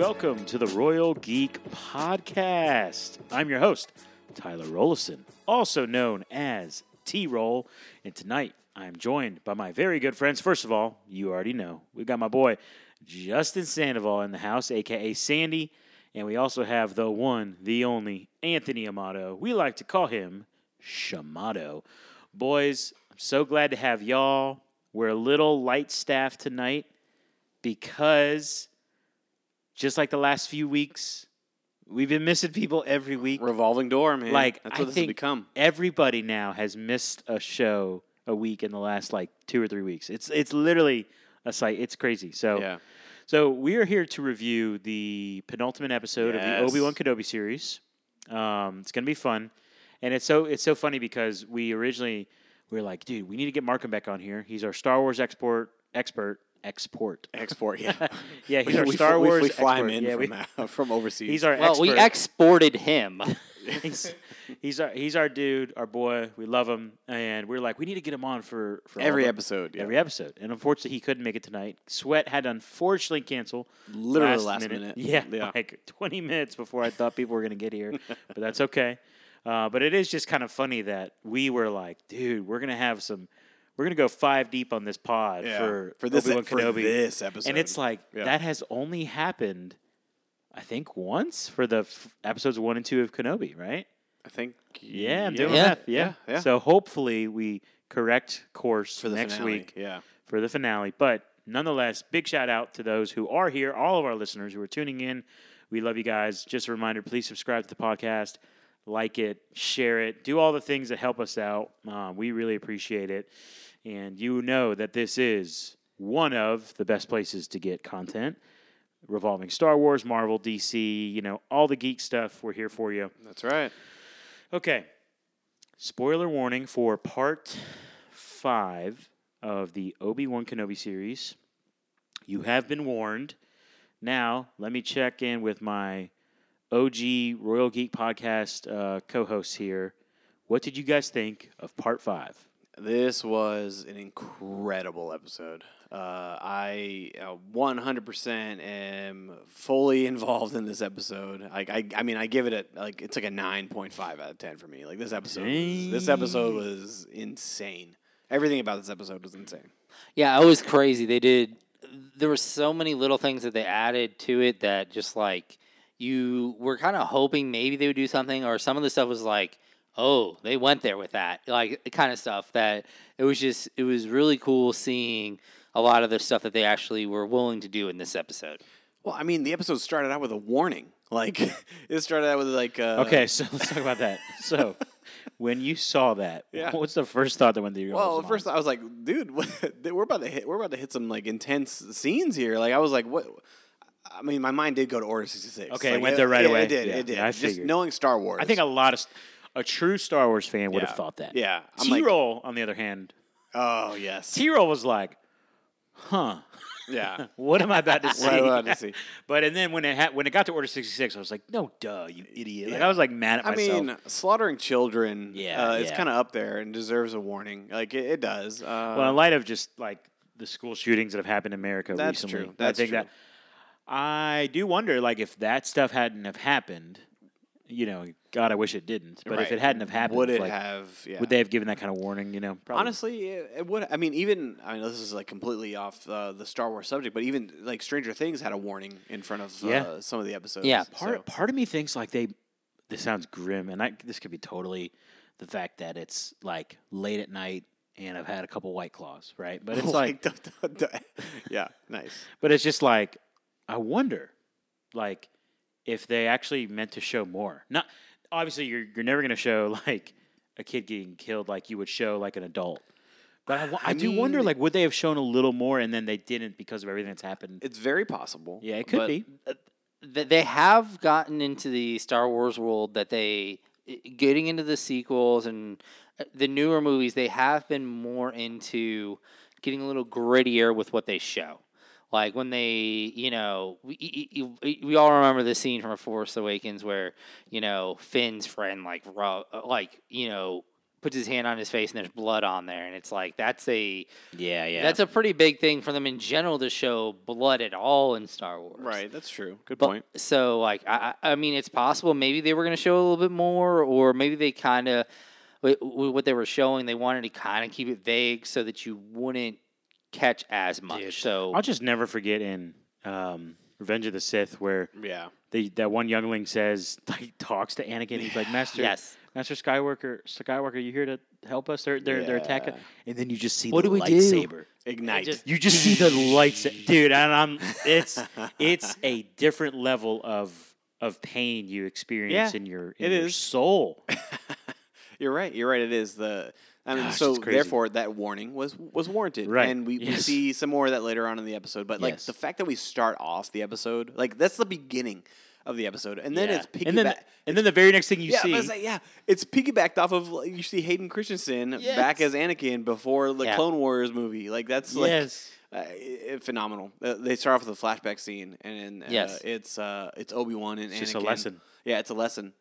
welcome to the Royal Geek Podcast. I'm your host, Tyler Rollison, also known as T Roll, and tonight I'm joined by my very good friends. First of all, you already know, we got my boy Justin Sandoval in the house, aka Sandy, and we also have the one, the only Anthony Amato. We like to call him Shamato. Boys, I'm so glad to have y'all. We're a little light staff tonight because just like the last few weeks, we've been missing people every week. Revolving door, man. Like that's I what this has think become. everybody now has missed a show a week in the last like two or three weeks. It's it's literally a sight. It's crazy. So Yeah. so we are here to review the penultimate episode of the Obi Wan Kenobi series. Um, it's gonna be fun, and it's so it's so funny because we originally we were like, dude, we need to get Markham back on here. He's our Star Wars export expert export. Export, yeah. Yeah, he's our we, Star we, Wars We fly him in Yeah, from, we- uh, from overseas. He's our Well, expert. we exported him. he's, he's our he's our dude, our boy. We love him, and we're like, we need to get him on for, for every episode. Yeah. Every episode, and unfortunately, he couldn't make it tonight. Sweat had to unfortunately cancel. Literally last minute. Yeah, Yeah. like 20 minutes before I thought people were going to get here, but that's okay. Uh, but it is just kind of funny that we were like, dude, we're going to have some, we're going to go five deep on this pod Yeah. for for this Obi-Wan for Kenobi. this episode. and it's like Yeah. that has only happened, I think, once for the f- episodes one and two of Kenobi, right? I think. Yeah, I'm doing Yeah. math. Yeah. Yeah, yeah. So hopefully we correct course for the next finale. week Yeah. for the finale. But nonetheless, big shout out to those who are here, all of our listeners who are tuning in. We love you guys. Just a reminder please subscribe to the podcast, like it, share it, do all the things that help us out. Uh, we really appreciate it. And you know that this is one of the best places to get content revolving Star Wars, Marvel, DC, you know, all the geek stuff. We're here for you. That's right. Okay. Spoiler warning for part five of the Obi Wan Kenobi series. You have been warned. Now, let me check in with my OG Royal Geek Podcast uh, co hosts here. What did you guys think of part five? This was an incredible episode. Uh, I uh, 100% am fully involved in this episode. Like I, I mean, I give it a like it's like a 9.5 out of 10 for me. Like this episode, was, this episode was insane. Everything about this episode was insane. yeah, it was crazy. They did. There were so many little things that they added to it that just like you were kind of hoping maybe they would do something, or some of the stuff was like, oh, they went there with that, like the kind of stuff that it was just. It was really cool seeing a lot of the stuff that they actually were willing to do in this episode. Well, I mean, the episode started out with a warning. Like it started out with like uh, Okay, so let's talk about that. So, when you saw that, Yeah. what's the first thought that went through your Well, guys' at first? I was like, dude, what, we're about to hit. We're about to hit some like intense scenes here. Like I was like, what? I mean, my mind did go to Order sixty six. Okay, it went there right away. It did. Yeah, it did. yeah, I Just figured. knowing Star Wars. I think a lot of st- a true Star Wars fan would Yeah. have thought that. Yeah, I'm T like- roll, on the other hand, Oh yes. T roll was like, huh. yeah. What am I about to see? What am I about to see? but and then when it ha- when it got to Order sixty six, I was like, no, duh, you idiot! Like Yeah. I was like mad at myself. I myself. mean, slaughtering children. Yeah, uh, it's yeah. kind of up there and deserves a warning. Like it, it does. Uh, well, in light of just like the school shootings that have happened in America That's recently, true. That's I think true. that I do wonder, like, if that stuff hadn't have happened, you know, God, I wish it didn't. But if it hadn't have happened, would it like, have? Yeah. Would they have given that kind of warning? You know, Probably. Honestly, it, it would. I mean, even I mean, this is like completely off uh, the Star Wars subject, but even like Stranger Things had a warning in front of Yeah. uh, some of the episodes. Yeah, part so- part of me thinks like they. This sounds grim, and I, this could be totally the fact that it's like late at night and I've had a couple white claws, right? But it's like, yeah, nice. but it's just like, I wonder, like, if they actually meant to show more. Not obviously, you're you're never going to show like a kid getting killed like you would show like an adult. But I, I I do wonder, like, would they have shown a little more and then they didn't because of everything that's happened? It's very possible. yeah, it could be. th- they have gotten into the Star Wars world that they getting into the sequels and uh, the newer movies they have been more into getting a little grittier with what they show like when they you know we, we, we all remember the scene from A Force Awakens where you know Finn's friend like ru- uh, like you know puts his hand on his face and there's blood on there, and it's like that's a Yeah, yeah. that's a pretty big thing for them in general to show blood at all in Star Wars. Right, that's true. Good But, point. So, like, I, I I mean, it's possible maybe they were going to show a little bit more, or maybe they kind of, what they were showing, they wanted to kind of keep it vague so that you wouldn't catch as much. Dude, so, I'll just never forget in um, Revenge of the Sith where Yeah. they, that one youngling says, like, talks to Anakin. He's like, Master, yes. Master Skywalker, Skywalker, you here to help us? They're they're, they're attacking. And then you just see What the do we do? Ignite. just- You just see the lights, dude. And I'm it's it's a different level of of pain you experience Yeah, in your in it your is. soul. You're right. You're right. It is the. I mean, Gosh, so therefore that warning was was warranted, Right. And we, we see some more of that later on in the episode. But like Yes. the fact that we start off the episode, like that's the beginning of the episode, and then Yeah. it's piggyback. and then and then the very next thing you yeah, see, like, yeah, it's piggybacked off of like, you see Hayden Christensen Yes. back as Anakin before the Yeah. Clone Wars movie. Like that's like yes, uh, phenomenal. Uh, they start off with a flashback scene, and uh, Yes. it's uh, it's Obi Wan and it's Anakin. just a lesson. Yeah, it's a lesson.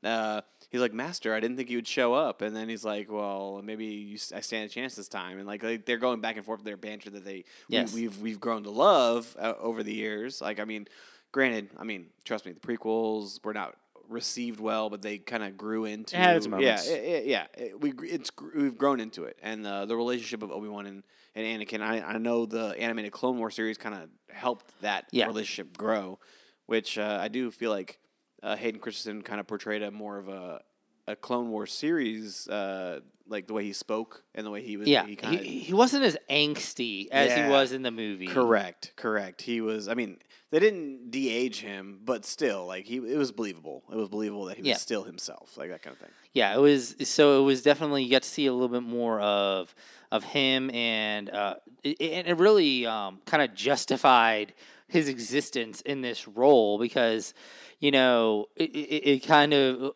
He's like, Master, I didn't think you would show up, and then he's like, Well, maybe you, I stand a chance this time, and like, like they're going back and forth with their banter that they Yes. we, we've we've grown to love uh, over the years. Like, I mean, granted, I mean, trust me, the prequels were not received well, but they kind of grew into had its yeah, moments. i- i- yeah. it- we it's we've grown into it, and uh, the relationship of Obi Wan and and Anakin. I, I know the animated Clone War series kind of helped that Yeah. relationship grow, which uh, I do feel like uh, Hayden Christensen kind of portrayed a more of a a Clone War series, uh, like the way he spoke and the way he was. Yeah, he he, kind of he wasn't as angsty as Yeah. he was in the movie. correct, correct. He was. I mean, they didn't de-age him, but still, like he, it was believable. It was believable that he was still himself, like that kind of thing. Yeah, it was. So it was definitely you got to see a little bit more of of him, and uh, it, it it really um, kind of justified his existence in this role because you know it, it, it kind of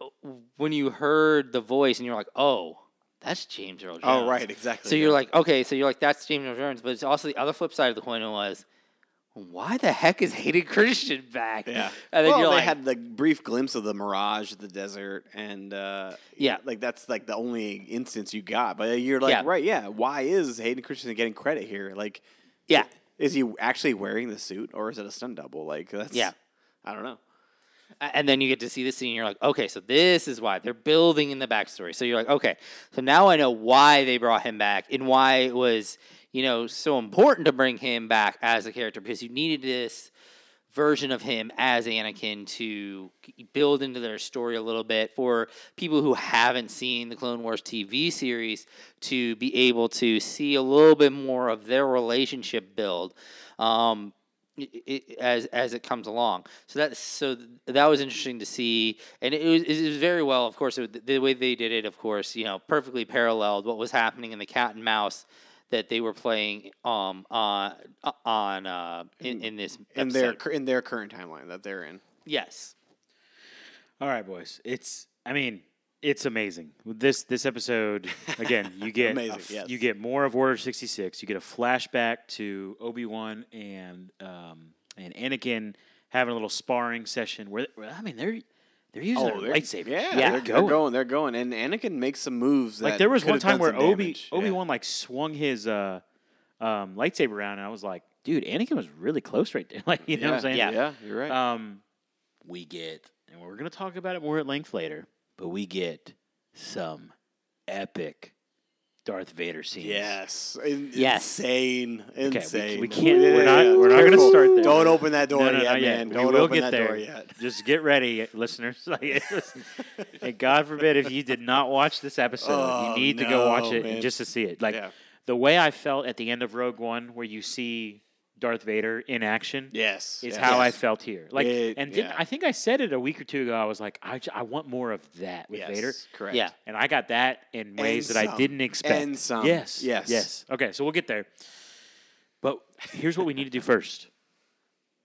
when you heard the voice and you're like, oh, that's James Earl Jones. Oh, right, exactly. So yeah. you're like, okay, so you're like, that's James Earl Jones, but it's also the other flip side of the coin was. Why the heck is Hayden Christian back? Yeah. and then well, you're they like, had the brief glimpse of the mirage of the desert, and uh, Yeah. like that's like the only instance you got. But you're like, Yeah. right, yeah. Why is Hayden Christensen getting credit here? Like, yeah, is he actually wearing the suit, or is it a stunt double? Like, that's Yeah. I don't know. And then you get to see the scene. You're like, okay, so this is why they're building in the backstory. So you're like, okay, so now I know why they brought him back and why it was, you know, so important to bring him back as a character because you needed this version of him as Anakin to build into their story a little bit for people who haven't seen the Clone Wars TV series to be able to see a little bit more of their relationship build. Um, i- i- as as it comes along. So that so that was interesting to see, and it was it was very well. Of course, it, the way they did it, of course, you know, perfectly paralleled what was happening in the cat and mouse that they were playing um on on uh in, in this In their in their current timeline that they're in. yes All right, boys. It's I mean, it's amazing. This this episode again, you get Amazing, f- yes. you get more of Order sixty six. You get a flashback to Obi Wan and um, and Anakin having a little sparring session. Where, where I mean, they're they're using their Oh, they're- lightsabers. Yeah, Yeah. they're, they're going. They're going. And Anakin makes some moves. Like there was one time where Obi. Obi Yeah. Wan like swung his uh, um, lightsaber around, and I was like, dude, Anakin was really close right there. Like you know what I'm saying? Yeah, Yeah. you're right. Um, we get, and we're going to talk about it more at length later, but we get some epic Darth Vader scenes. Yes. In- Yes. Insane. we- Insane. we can't- we're not- we're not gonna start there. Don't open that door No, no, yet, not yet. man. We Don't will open get that there. door yet. Just get ready, listeners. And God forbid if you did not watch this episode, Oh, you need to go watch it man. just to see it. Like Yeah. the way I felt at the end of Rogue One, where you see Darth Vader in action. Yes. is yes. how I felt here. Like, It- and didn't, yeah. I think I said it a week or two ago. I was like, I, j- I want more of that with Yes, Vader, Correct. yeah and I got that in ways that I didn't expect. And some. Yes, Yes. yes. Okay, so we'll get there. But here's what we need to do first.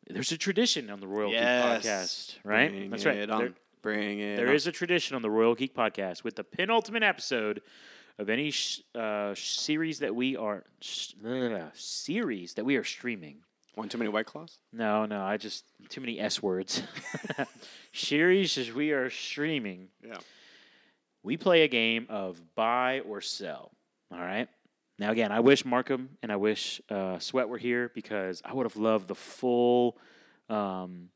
There's a tradition on the Royal Yes. Geek Podcast, right? Bring That's right. it on. There- Bring it there on. is a tradition on the Royal Geek Podcast with the penultimate episode of any sh- uh, series that we are sh- series that we are streaming. One too many White Claws? No, no, I just too many S words. series as we are streaming. Yeah. we play a game of buy or sell. All right. Now, again, I wish Markham and I wish uh, Sweat were here because I would have loved the full, um,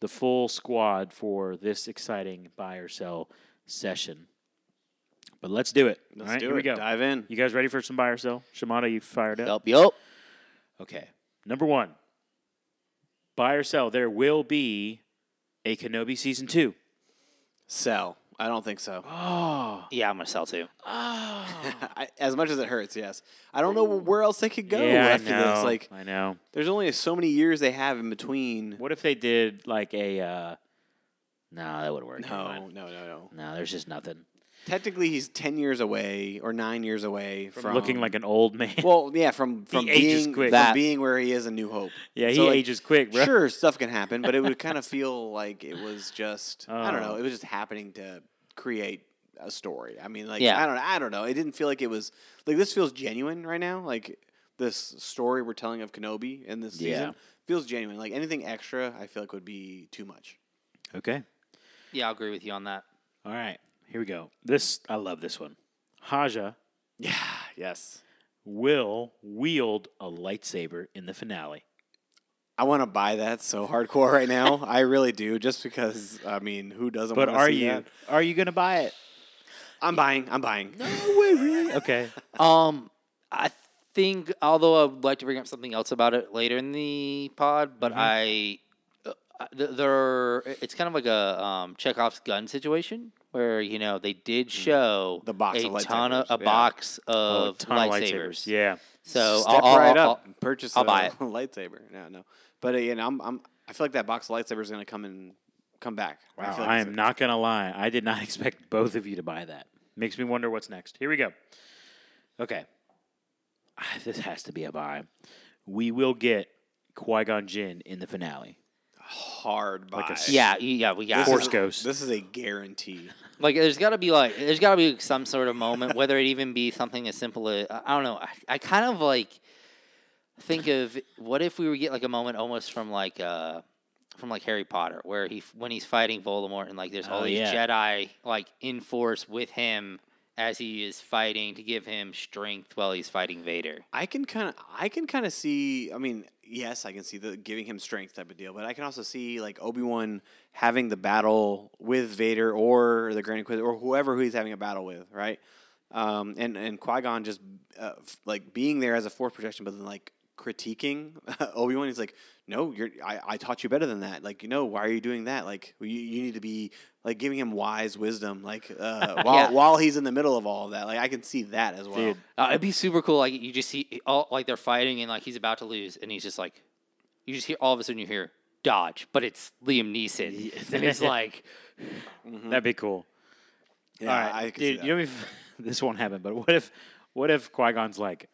the full squad for this exciting buy or sell session. But let's do it. Let's all right, do here it. we go. Dive in. You guys ready for some buy or sell? Shimada, you fired up. Yup, yup. Okay. Number one, buy or sell. There will be a Kenobi season two. Sell. I don't think so. Oh. Yeah, I'm gonna sell too. I, as much as it hurts, yes. I don't know where else they could go yeah, after I know. this. Like, I know. there's only so many years they have in between. What if they did like a? Uh, no, that would work. Never No, no, no, no. no. There's just nothing. Technically, he's ten years away or nine years away From, from, looking like an old man. Well, yeah, from from ages being quick. from That- being where he is in New Hope. yeah, he so, like, ages quick, bro. Sure, stuff can happen, but it would kind of feel like it was just I don't Oh. know. It was just happening to create a story. I mean, like Yeah. I don't I don't know. It didn't feel like it was like this feels genuine right now. Like this story we're telling of Kenobi in this Yeah. season feels genuine. Like anything extra, I feel like would be too much. Okay. Yeah, I'll agree with you on that. All right. Here we go. This I love this one. Haja Yeah. Yes. will wield a lightsaber in the finale. I want to buy that so hardcore right now. I really do, just because. I mean, who doesn't? But wanna are see you that? are you gonna buy it? I'm buying. I'm buying. No way, really? Okay. Um, I think, although I would like to bring up something else about it later in the pod, but I, uh, th- there, it's kind of like a um, Chekhov's gun situation where you know they did show The box a of ton of lightsabers, a yeah. box Oh, a of ton of lightsabers. Yeah. So Step I'll, I'll- right I'll- up, and purchase I'll a buy it. lightsaber. No, no. But uh, you know, I'm, I'm. I feel like that box of lightsaber is going to come and come back. I Wow, feel like I am a- not gonna lie. I did not expect both of you to buy that. Makes me wonder what's next. Here we go. Okay, this has to be a buy. We will get Qui Gon Jinn in the finale. Hard buy. Like a s- yeah, yeah, we got This Force is, Ghost. This is a guarantee. like there's got to be like there's got to be some sort of moment whether it even be something as simple as i I don't know I, I kind of like think of what if we would get like a moment almost from like uh from like harry potter where he when he's fighting voldemort and like there's all Oh, these yeah. jedi like in force with him as he is fighting to give him strength while he's fighting vader I can kind of, I can kind of see. I mean, yes, I can see the giving him strength type of deal, but I can also see like Obi Wan having the battle with Vader or the Grand Inquisitor or whoever who he's having a battle with, right? Um, and and Qui Gon just uh, like being there as a force projection, but then like critiquing Obi Wan. He's like, "No, you're. I, I taught you better than that. Like, you know, why are you doing that? Like, you, you need to be like giving him wise wisdom. Like, uh, while Yeah. while he's in the middle of all of that. Like, I can see that as well. Dude, uh, it'd be super cool like you just see all like they're fighting and like he's about to lose and he's just like you just hear all of a sudden you hear dodge but it's liam neeson and it's like that'd be cool. Yeah, All right, I can see dude. that. You know, if, this won't happen. But what if, what if Qui Gon's like,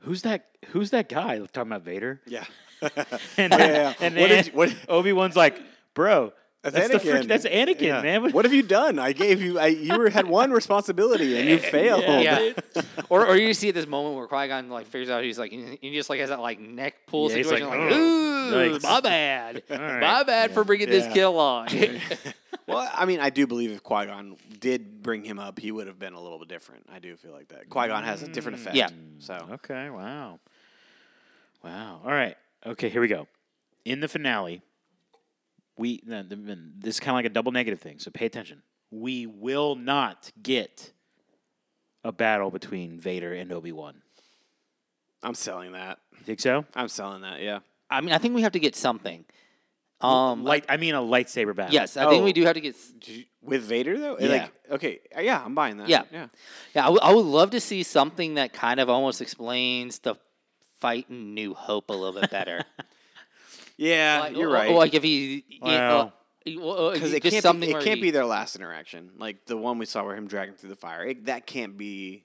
who's that? Who's that guy talking about Vader? Yeah. And Oh, then, yeah, yeah. and What then you- what- Obi Wan's like, bro, that's, the frick, that's Anakin, Yeah. man. What have you done? I gave you. I, you were, had one responsibility and you failed. Yeah. or, or you see at this moment where Qui Gon like figures out he's like he he just like has that like neck pull Yeah, he's situation like, like, ooh Like- my bad right. my bad for bringing this kill on Well, I mean, I do believe if Qui Gon did bring him up, he would have been a little bit different. I do feel like that. Qui Gon has a different effect. Yeah. So Okay. Wow. Wow. All right. Okay. Here we go. In the finale, we no, the- the- this is kind of like a double negative thing. So pay attention. We will not get a battle between Vader and Obi Wan. I'm selling that. You think so? I'm selling that. Yeah. I mean I think we have to get something um Light. I mean, a lightsaber battle. yes I think Oh. we do have to get you- with Vader though. Yeah. Like, okay. uh, Yeah, I'm buying that. Yeah. Yeah. yeah I would- I would love to see something that kind of almost explains the fight in New Hope a little bit better Yeah. Like, you're right. or like if he Well, because it can't be, it where can't he- be their last interaction. Like the one we saw where him dragging through the fire. It, that can't be.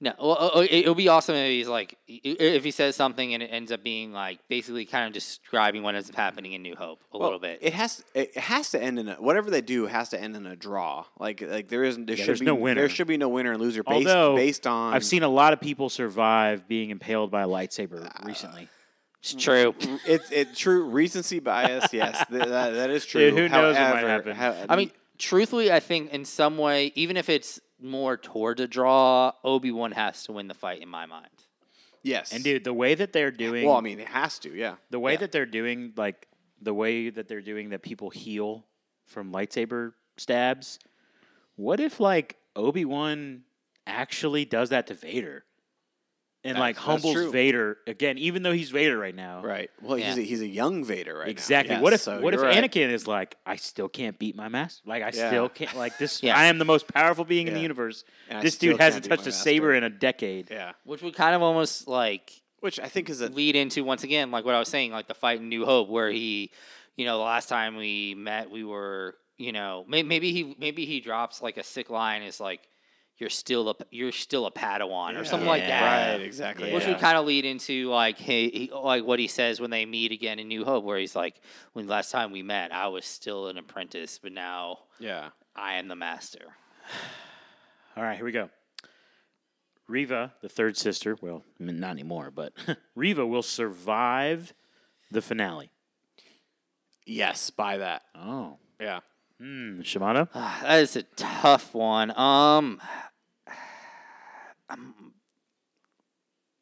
No, well, uh, uh, it- it'll be awesome if he's like, i- i- if he says something and it ends up being like basically kind of describing what ends up happening in New Hope a Well, little bit. It has it has to end in a whatever they do has to end in a draw. Like like there isn't there Yeah, should there's be no winner. There should be no winner and loser based Although based on. I've seen a lot of people survive being impaled by a lightsaber recently. It's mm. true. Mm, it's it true recency bias. Yes, that, that is true. Dude, who knows what might happen. how- I mean, truthfully, I think in some way, even if it's more towards a draw. Obi Wan has to win the fight in my mind. Yes. And dude, the way that they're doing, Well, I mean, it has to. Yeah. the way yeah. that they're doing, like the way that they're doing that people heal from lightsaber stabs. What if like Obi Wan actually does that to Vader, and like that's humbles true. Vader again, even though he's Vader right now. Right. Well, he's Yeah. a, he's a young Vader right now. Exactly. Yes, what if so what if you're right. Anakin is like, I still can't beat my master. Like I Yeah. still can't. Like this. Yeah. I am the most powerful being in the Yeah. universe. And I this still dude hasn't can't beat touched my a saber master. in a decade. Yeah. Which would kind of almost like Which I think is a lead into once again like what I was saying, like the fight in New Hope, where he, you know, the last time we met, we were, you know, may, maybe he maybe he drops like a sick line is like, "You're still a you're still a Padawan" or something like that. Right. Exactly. Which Yeah. would kind of lead into like he, he like what he says when they meet again in New Hope, where he's like, "When last time we met, I was still an apprentice, but now Yeah. I am the master." All right, here we go. Reva, the third sister, well, not anymore, but Reva will survive the finale. Yes. by that. Oh. Yeah. Hmm. Shimano? that is a tough one. Um, I'm,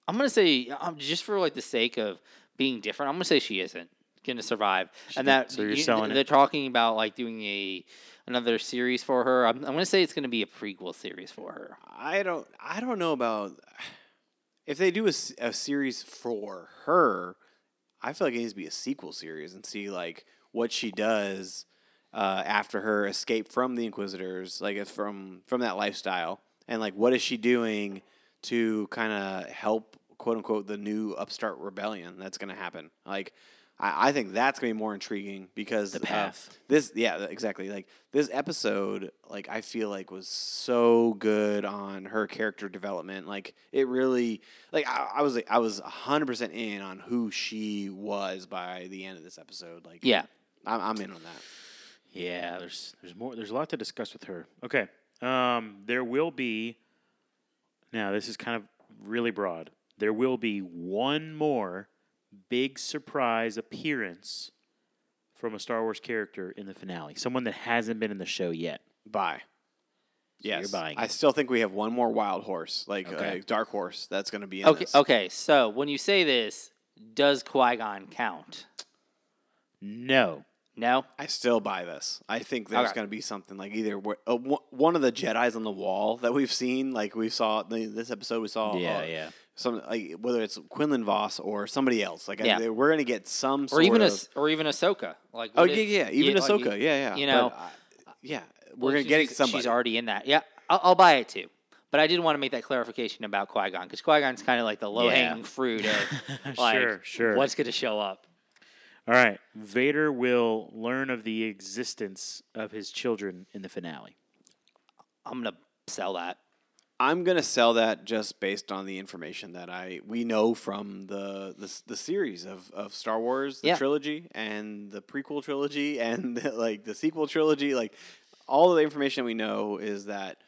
I'm gonna say um, just for like the sake of being different, I'm gonna say she isn't gonna survive, and that so you're you- selling they're talking about like doing a another series for her. I'm, I'm gonna say it's gonna be a prequel series for her. I don't. I don't know about if they do a series for her. I feel like it needs to be a sequel series and see like what she does uh, after her escape from the Inquisitors, like from from that lifestyle, and like what is she doing to kind of help quote unquote the new upstart rebellion that's going to happen. Like I, I think that's going to be more intriguing because The uh, path. this yeah exactly like this episode like i feel like was so good on her character development like it really like i, I was i was 100% in on who she was by the end of this episode like Yeah, i'm, I'm in on that Yeah, there's there's more there's a lot to discuss with her. Okay. Um there will be now this is kind of really broad. There will be one more big surprise appearance from a Star Wars character in the finale. Someone that hasn't been in the show yet. bye yes you're buying i it. still think we have one more wild horse like Okay. uh, dark horse that's going to be in okay. this. Okay, so when you say this, does Qui Gon count? No. No. I still buy this. I think there's Okay. going to be something like either uh, one- one of the Jedi's on the wall that we've seen, like we saw the, this episode. We saw, Yeah, uh, yeah. some like whether it's Quinlan Vos or somebody else. Like Yeah. they- we're going to get some Or sort even of. a, or even Ahsoka. Like oh what yeah, yeah, even like, Ahsoka. you- yeah, yeah. you But, know, uh, yeah, we're going to get somebody. She's already in that. Yeah, I'll, I'll buy it too. But I did want to make that clarification about Qui Gon because Qui Gon's kind of like the low hanging fruit of like Sure, sure. what's going to show up. All right. Vader will learn of the existence of his children in the finale. I'm going to sell that. I'm gonna sell that just based on the information that I we know from the the, the series of, of Star Wars, the Yeah. trilogy, and the prequel trilogy, and like the sequel trilogy. Like all of the information we know is that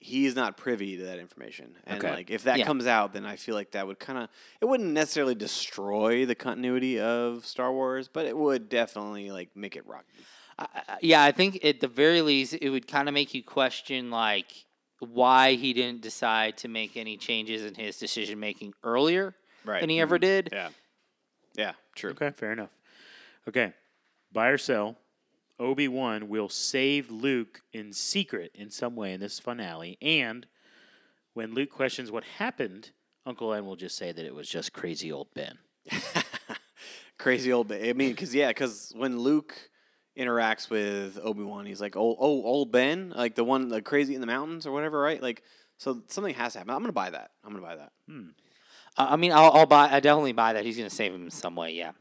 he is not privy to that information, and Okay. like if that Yeah. comes out, then I feel like that would kind of it wouldn't necessarily destroy the continuity of Star Wars, but it would definitely like make it rocky. I- I- yeah, I think at the very least, it would kind of make you question like why he didn't decide to make any changes in his decision making earlier Right. than he ever mm-hmm. did. Yeah. Yeah. True. Okay, fair enough. Okay, buy or sell. Obi Wan will save Luke in secret in some way in this finale, and when Luke questions what happened, Uncle Ed will just say that it was just crazy old Ben. crazy old. Ben. I mean, because yeah, because when Luke interacts with Obi Wan, he's like, "Oh, oh, old Ben, like the one, like crazy in the mountains or whatever, right?" Like, so something has to happen. I'm gonna buy that. I'm gonna buy that. Hmm. I I mean, I'll, I'll buy. I definitely buy that he's going to save him in some way. Yeah.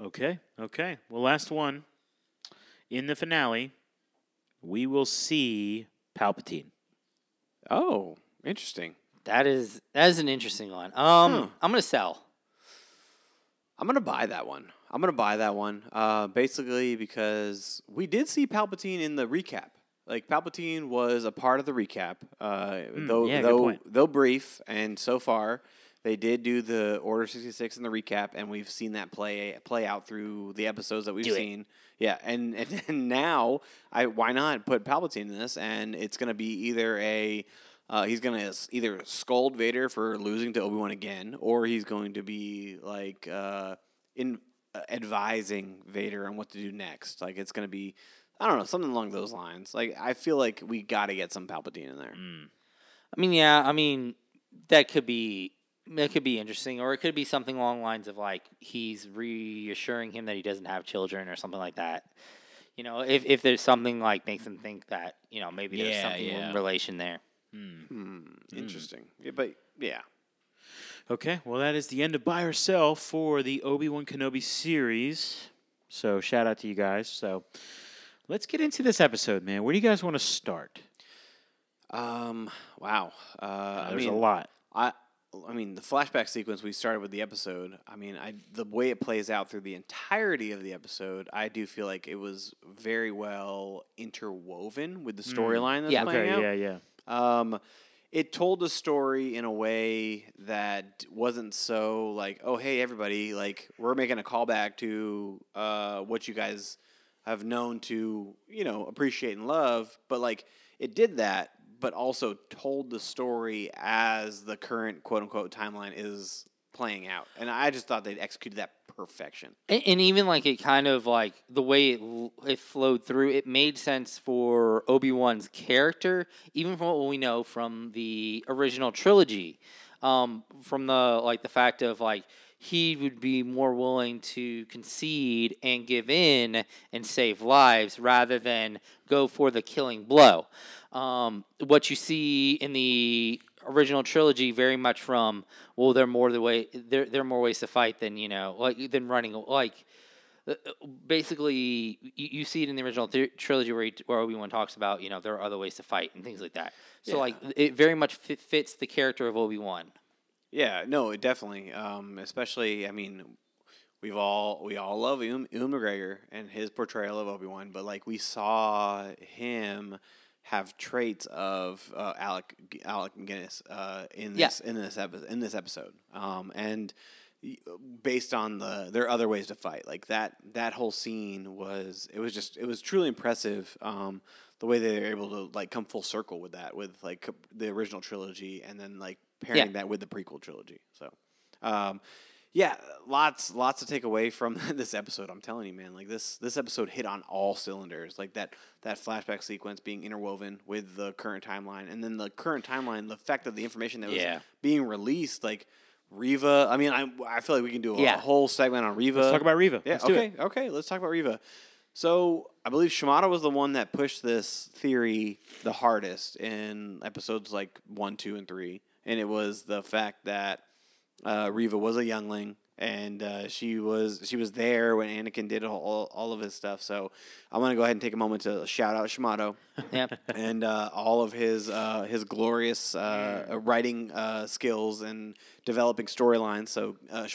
Okay, okay. Well, last one. In the finale, we will see Palpatine. Oh, interesting. That is that is an interesting one. Um, Huh. I'm gonna sell. I'm gonna buy that one. I'm gonna buy that one. Uh, basically because we did see Palpatine in the recap. Like Palpatine was a part of the recap, uh, though yeah, good though point. though brief and so far. They did do the Order sixty six in the recap, and we've seen that play play out through the episodes that we've Do it. seen. Yeah, and and, and now I why not put Palpatine in this, and it's going to be either a uh, he's going to either scold Vader for losing to Obi Wan again, or he's going to be like uh, in uh, advising Vader on what to do next. Like it's going to be. I don't know, something along those lines. Like I feel like we got to get some Palpatine in there. I mean, yeah, I mean that could be that could be interesting, or it could be something along the lines of like he's reassuring him that he doesn't have children or something like that. You know, if if there's something like makes him think that you know maybe there's Yeah, something yeah. in relation there. Hmm, interesting. Yeah, but yeah. Okay, well, that is the end of Buy or Sell for the Obi Wan Kenobi series. So, shout out to you guys. So, let's get into this episode, man. Where do you guys want to start? Um. Wow. Uh, I There's mean, a lot. I. I mean, the flashback sequence we started with the episode. I mean, I the way it plays out through the entirety of the episode, I do feel like it was very well interwoven with the storyline that's Yeah. playing Okay, out. yeah, yeah. Um, it told the story in a way that wasn't so like, oh hey everybody, like we're making a callback to uh, what you guys have known to you know appreciate and love, but like it did that, but also told the story as the current quote unquote timeline is playing out, and I just thought they'd executed that perfection. And, and even like it kind of like the way it, it flowed through, it made sense for Obi Wan's character, even from what we know from the original trilogy. Um, from the like the fact of like he would be more willing to concede and give in and save lives rather than go for the killing blow. Um, what you see in the original trilogy very much from well they're more the way there there are more ways to fight than you know like than running like uh, basically you, you see it in the original th- trilogy where, he, where Obi-Wan talks about you know there are other ways to fight and things like that so Yeah. like it very much fit, fits the character of Obi-Wan Yeah, no, definitely. Um, especially, I mean, we've all we all love Ewan, Ewan McGregor and his portrayal of Obi Wan, but like we saw him have traits of uh, Alec Alec Guinness uh, in Yeah. this in this episode in this episode, um, and based on the there are other ways to fight like that that whole scene was it was just it was truly impressive um, the way they were able to like come full circle with that with like the original trilogy and then like pairing Yeah. that with the prequel trilogy so um, yeah lots lots to take away from this episode i'm telling you man like this this episode hit on all cylinders like that that flashback sequence being interwoven with the current timeline and then the current timeline the fact that the information that was Yeah. being released like Reva. I mean, I I feel like we can do a Yeah. whole segment on Reva. Let's talk about Reva. Yeah. Let's okay. Okay. Let's talk about Reva. So I believe Shimada was the one that pushed this theory the hardest in episodes like one, two, and three, and it was the fact that uh, Reva was a youngling and uh, she was she was there when Anakin did all, all of his stuff. So I want to go ahead and take a moment to shout out Shimado yeah and uh, all of his uh, his glorious uh, writing uh, skills and developing storylines. So, uh,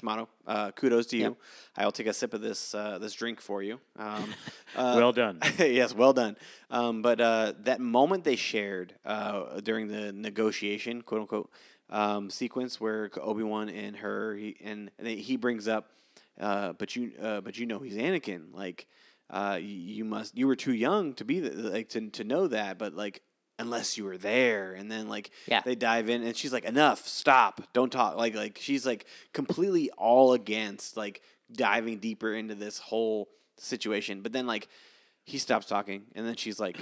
uh, kudos to you. Yep. I'll take a sip of this uh, this drink for you. Um, Well done. yes, well done. Um, but uh, that moment they shared uh, during the negotiation, quote unquote, um, sequence where Obi Wan and her, he, and they, he brings up, uh, but you, uh, but you know, he's Anakin. Like, uh, you, you must, you were too young to be the, like to to know that, but like. Unless you were there, and then like Yeah. they dive in, and she's like, "Enough, stop, don't talk." Like, like she's like completely all against like diving deeper into this whole situation. But then like he stops talking, and then she's like,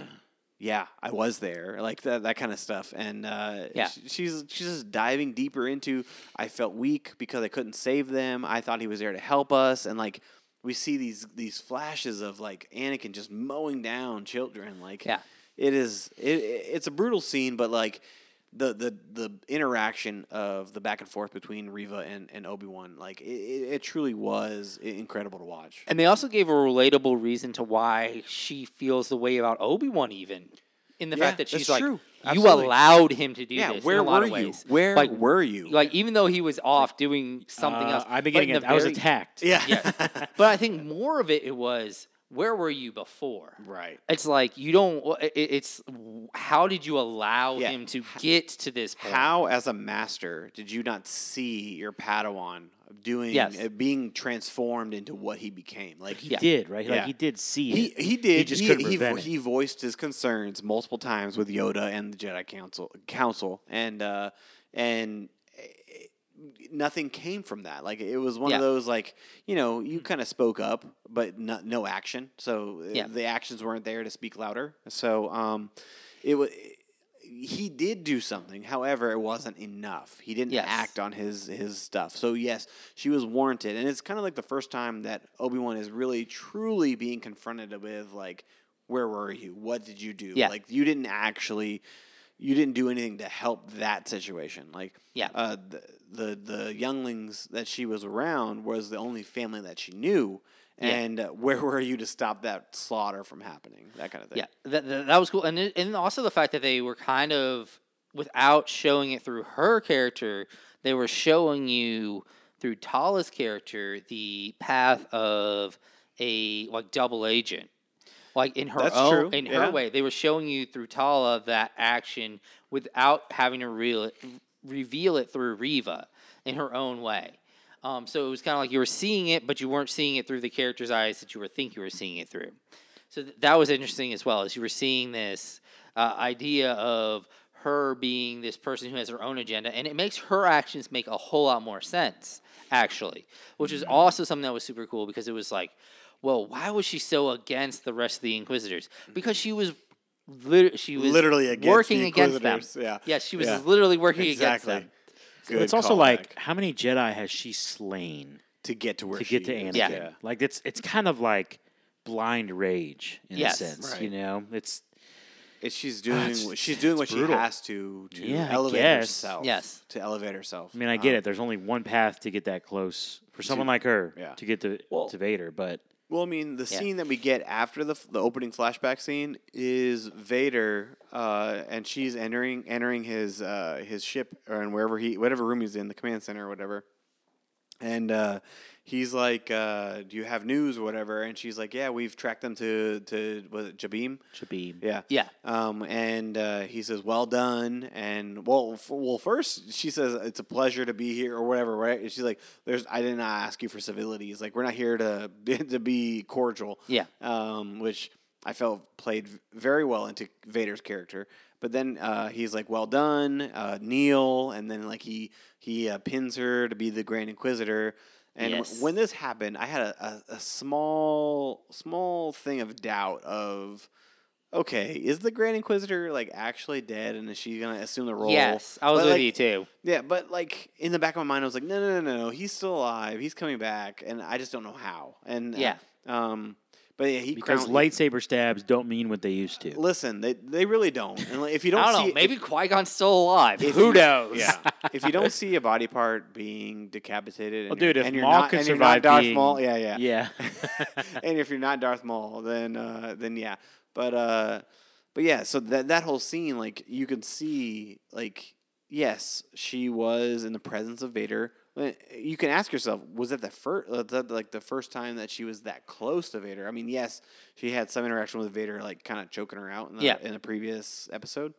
"Yeah, I was there," like that that kind of stuff. And uh, Yeah. she's she's just diving deeper into. I felt weak because I couldn't save them. I thought he was there to help us, and like we see these these flashes of like Anakin just mowing down children. Like Yeah. it is it, it- it's a brutal scene, but like. The, the the interaction of the back and forth between Reva and, and Obi Wan like it, it, it truly was incredible to watch. and they also gave a relatable reason to why she feels the way about Obi-Wan even in the Yeah, fact that she's like true. you Absolutely. allowed him to do Yeah, this where in a lot were of you? ways Where like were you? like even though he was off doing something Uh, else I've been getting it. the I was attacked. Yeah. Yes. but I think more of it, it was where were you before? Right. It's like you don't. It's how did you allow Yeah. him to get to this point? How, as a master, did you not see your Padawan doing, Yes. uh, being transformed into what he became? Like He Yeah. did, right? Yeah. Like he did see He it. he did. He just he, couldn't he, prevent he it. voiced his concerns multiple times with Yoda and the Jedi Council Council, and uh, and nothing came from that. Like it was one Yeah. of those like you know you kind of spoke up, but no, no action. So uh, Yeah. the actions weren't there to speak louder. So um, it was. He did do something, however, it wasn't enough. He didn't Yes. act on his his stuff. So yes, she was warranted, and it's kind of like the first time that Obi Wan is really truly being confronted with like, where were you? What did you do? Yeah. Like you didn't actually, you didn't do anything to help that situation. Like Yeah. uh, the, the the younglings that she was around was the only family that she knew. Yeah. And uh, where were you to stop that slaughter from happening? That kind of thing. Yeah, that, that, that was cool, and it, and also the fact that they were kind of without showing it through her character, they were showing you through Tala's character the path of a like double agent. Like in her That's own, true, in yeah. her way, they were showing you through Tala that action without having to real it, reveal it through Reva in her own way. Um, so it was kind of like you were seeing it, but you weren't seeing it through the character's eyes that you were think you were seeing it through. So th- that was interesting as well, as you were seeing this uh, idea of her being this person who has her own agenda, and it makes her actions make a whole lot more sense, actually, which is also something that was super cool because it was like, well, why was she so against the rest of the Inquisitors? Because she was. Lit- she was Literally against working the against them. Yeah. yeah, she was Yeah. literally working Exactly. against them. But it's Good also like callback. how many Jedi has she slain to get to where to she get to. Anakin? Yeah. Like it's it's kind of like blind rage in Yes. a sense. Right. You know, it's It's, she's doing it's- what she's doing what it's she has to to Yeah, elevate herself. Yes. to elevate herself. I mean, I get Um, it. There's only one path to get that close for someone like her yeah. to get to Well- to Vader, but Well, I mean, the Yeah. scene that we get after the the opening flashback scene is Vader, uh, and she's entering entering his uh, his ship or in wherever he whatever room he's in, the command center or whatever. And uh, he's like, uh, "Do you have news or whatever?" And she's like, "Yeah, we've tracked them to to was it Jabiim? Shabib. Yeah, Yeah. Um, and uh, he says, "Well done." And well, f- well, first she says, "It's a pleasure to be here," or whatever, right? And she's like, "There's, I did not ask you for civilities. Like, we're not here to to be cordial." Yeah. Um, which I felt played very well into Vader's character. But then uh, he's like, "Well done, uh, Neil," and then like he he uh, pins her to be the Grand Inquisitor. And w- Yes. when this happened, I had a, a, a small small thing of doubt of okay, is the Grand Inquisitor like actually dead, and is she gonna assume the role? Yes, I was But, with like, you too. Yeah, but like in the back of my mind, I was like, no, no, no, no, no, he's still alive. He's coming back, and I just don't know how. And uh, Yeah. um, but yeah, he Because crowned- lightsaber stabs don't mean what they used to. Listen, they they really don't. And like, if you don't, I don't see know. Maybe Qui Gon's still alive. if Who you- knows? Yeah, if you don't see a body part being decapitated, and Well, you're- dude, if and you're Maul not, can and survive Darth being- Maul, yeah, yeah, Yeah. and if you're not Darth Maul, then uh, then yeah. But uh, but yeah, so that that whole scene, like you can see, like yes, she was in the presence of Vader. Uh, You can ask yourself, was that the first, like the first time that she was that close to Vader? I mean, yes, she had some interaction with Vader, like kind of choking her out in the Yeah. in the previous episode.